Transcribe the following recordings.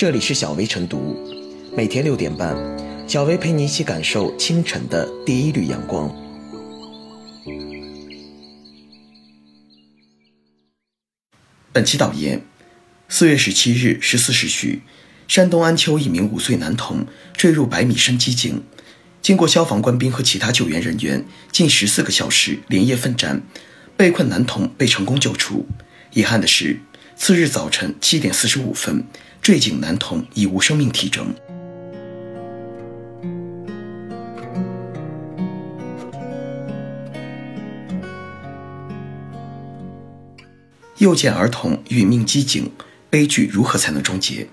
这里是小薇晨读，每天六点半，小薇陪你一起感受清晨的第一缕阳光。本期导言：四月十七日十四时许，山东安丘一名五岁男童坠入百米深机井，经过消防官兵和其他救援人员近十四个小时连夜奋战，被困男童被成功救出。遗憾的是，次日早晨七点四十五分。坠井男童已无生命体征。又见儿童殒命机井，悲剧如何才能终结？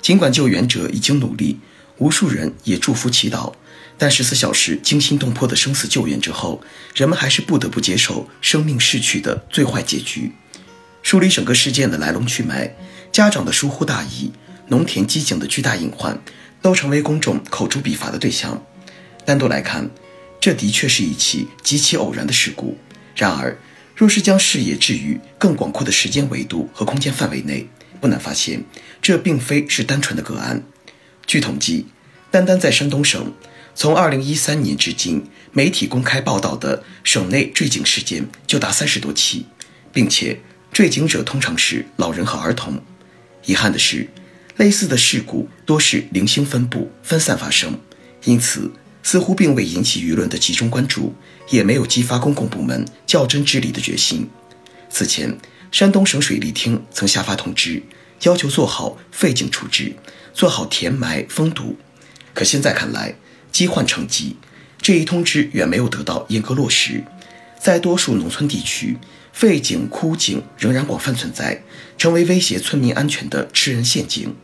尽管救援者已经努力，无数人也祝福祈祷，但十四小时惊心动魄的生死救援之后，人们还是不得不接受生命逝去的最坏结局。梳理整个事件的来龙去脉。家长的疏忽大意，农田机井的巨大隐患，都成为公众口诛笔伐的对象。单独来看，这的确是一起极其偶然的事故。然而，若是将视野置于更广阔的时间维度和空间范围内，不难发现，这并非是单纯的个案。据统计，单单在山东省，从2013年至今，媒体公开报道的省内坠井事件就达三十多起，并且坠井者通常是老人和儿童。遗憾的是，类似的事故多是零星分布、分散发生，因此似乎并未引起舆论的集中关注，也没有激发公共部门较真治理的决心。此前，山东省水利厅曾下发通知，要求做好废井处置，做好填埋封堵。可现在看来，积患成疾，这一通知远没有得到严格落实，在多数农村地区。废井、枯井仍然广泛存在，成为威胁村民安全的吃人陷阱。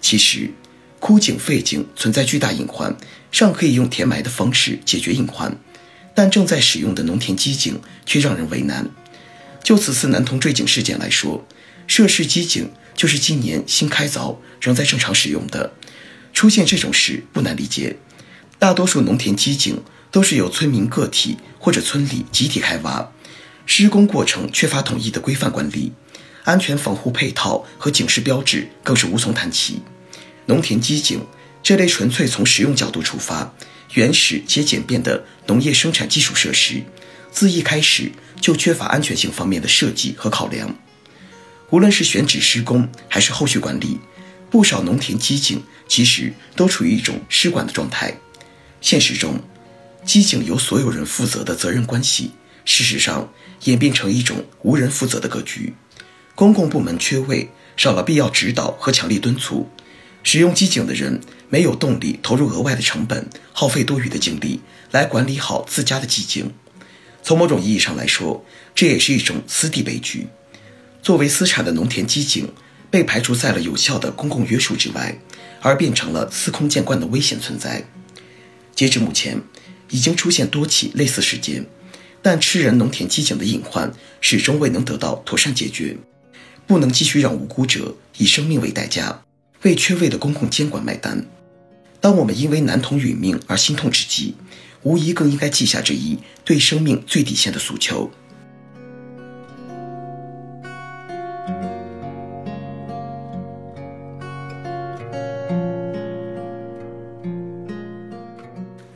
其实，枯井、废井存在巨大隐患，尚可以用填埋的方式解决隐患，但正在使用的农田机井却让人为难。就此次男童坠井事件来说，涉事机井就是今年新开凿，仍在正常使用的。出现这种事不难理解，大多数农田机井都是由村民个体或者村里集体开挖。施工过程缺乏统一的规范管理，安全防护配套和警示标志更是无从谈起。农田机井这类纯粹从实用角度出发、原始且简便的农业生产基础设施，自一开始就缺乏安全性方面的设计和考量。无论是选址施工还是后续管理，不少农田机井其实都处于一种失管的状态。现实中，机井由所有人负责的责任关系。事实上，演变成一种无人负责的格局，公共部门缺位，少了必要指导和强力敦促，使用机井的人没有动力投入额外的成本，耗费多余的精力来管理好自家的机井。从某种意义上来说，这也是一种私地悲剧。作为私产的农田机井，被排除在了有效的公共约束之外，而变成了司空见惯的危险存在。截至目前，已经出现多起类似事件。但吃人农田机井的隐患始终未能得到妥善解决，不能继续让无辜者以生命为代价，为缺位的公共监管买单。当我们因为男童殒命而心痛之际，无疑更应该记下这一对生命最底线的诉求。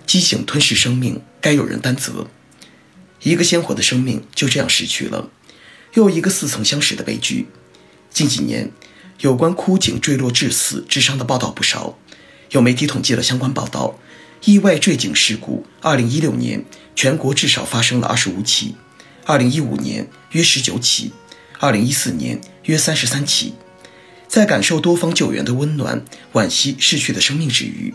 机井吞噬生命，该有人担责。一个鲜活的生命就这样逝去了，又一个似曾相识的悲剧。近几年，有关枯井坠落致死致伤的报道不少。有媒体统计了相关报道，意外坠井事故，2016年全国至少发生了25起，2015年约19起，2014年约33起。在感受多方救援的温暖，惋惜逝去的生命之余，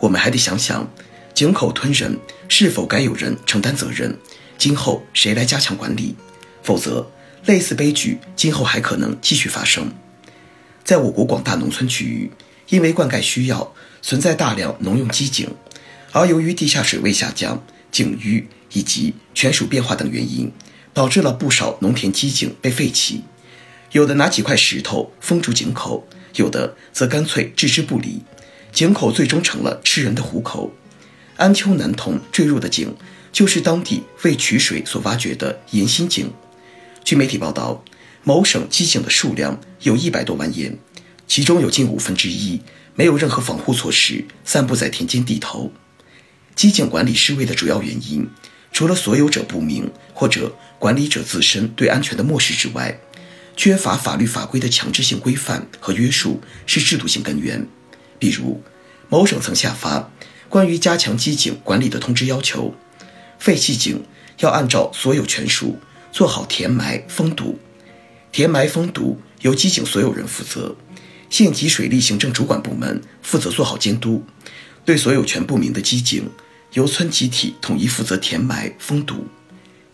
我们还得想想，井口吞人是否该有人承担责任？今后谁来加强管理？否则，类似悲剧今后还可能继续发生。在我国广大农村区域，因为灌溉需要，存在大量农用机井，而由于地下水位下降、井淤以及权属变化等原因，导致了不少农田机井被废弃。有的拿几块石头封住井口，有的则干脆置之不理，井口最终成了吃人的虎口。安丘男童坠入的井。就是当地为取水所挖掘的盐心井。据媒体报道，某省机井的数量有一百多万盐，其中有近五分之一没有任何防护措施，散布在田间地头。机井管理失位的主要原因，除了所有者不明或者管理者自身对安全的漠视之外，缺乏法律法规的强制性规范和约束是制度性根源。比如，某省曾下发关于加强机井管理的通知，要求废弃井要按照所有权属做好填埋封堵，填埋封堵由机井所有人负责，县级水利行政主管部门负责做好监督，对所有权不明的机井，由村集体统一负责填埋封堵。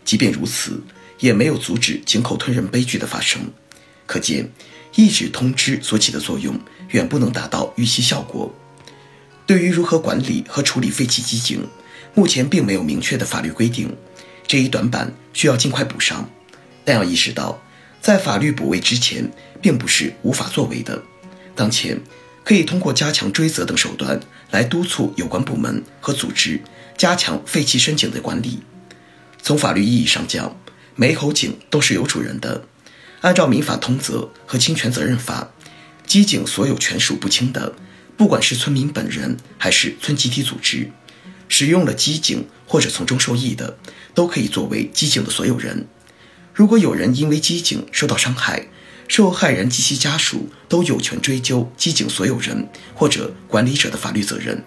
即便如此，也没有阻止井口吞人悲剧的发生。可见，一纸通知所起的作用远不能达到预期效果。对于如何管理和处理废弃机井，目前并没有明确的法律规定，这一短板需要尽快补上。但要意识到，在法律补位之前，并不是无法作为的。当前可以通过加强追责等手段来督促有关部门和组织加强废弃深井的管理。从法律意义上讲，每口井都是有主人的。按照《民法通则》和《侵权责任法》，机井所有权属不清的。不管是村民本人还是村集体组织，使用了机井或者从中受益的，都可以作为机井的所有人。如果有人因为机井受到伤害，受害人及其家属都有权追究机井所有人或者管理者的法律责任。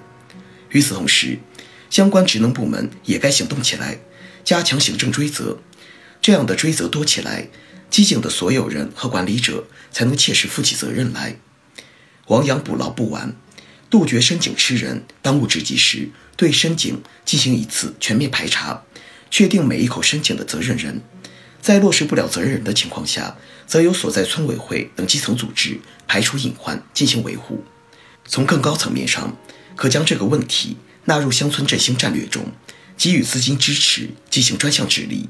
与此同时，相关职能部门也该行动起来，加强行政追责。这样的追责多起来，机井的所有人和管理者才能切实负起责任来。亡羊补牢不晚，杜绝深井吃人。当务之急是对深井进行一次全面排查，确定每一口深井的责任人。在落实不了责任人的情况下，则由所在村委会等基层组织排除隐患，进行维护。从更高层面上，可将这个问题纳入乡村振兴战略中，给予资金支持，进行专项治理。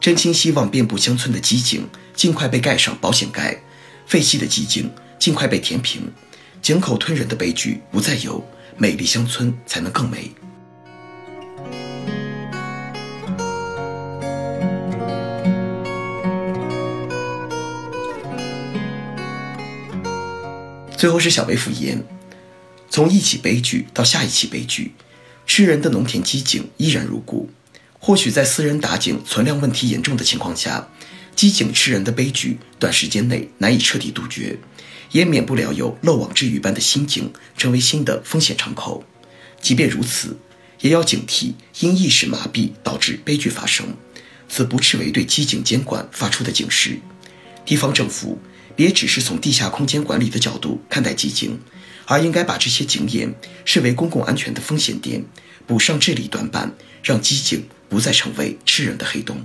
真心希望遍布乡村的机井尽快被盖上保险盖，废弃的机井。尽快被填平，井口吞人的悲剧不再有，美丽乡村才能更美。最后是小薇复言，从一起悲剧到下一起悲剧，吃人的农田机井依然如故。或许在私人打井存量问题严重的情况下，机井吃人的悲剧短时间内难以彻底杜绝。也免不了有漏网之鱼般的心境成为新的风险敞口。即便如此，也要警惕因意识麻痹导致悲剧发生。此不斥为对机井监管发出的警示。地方政府别只是从地下空间管理的角度看待机井，而应该把这些井眼视为公共安全的风险点，补上治理短板，让机井不再成为吃人的黑洞。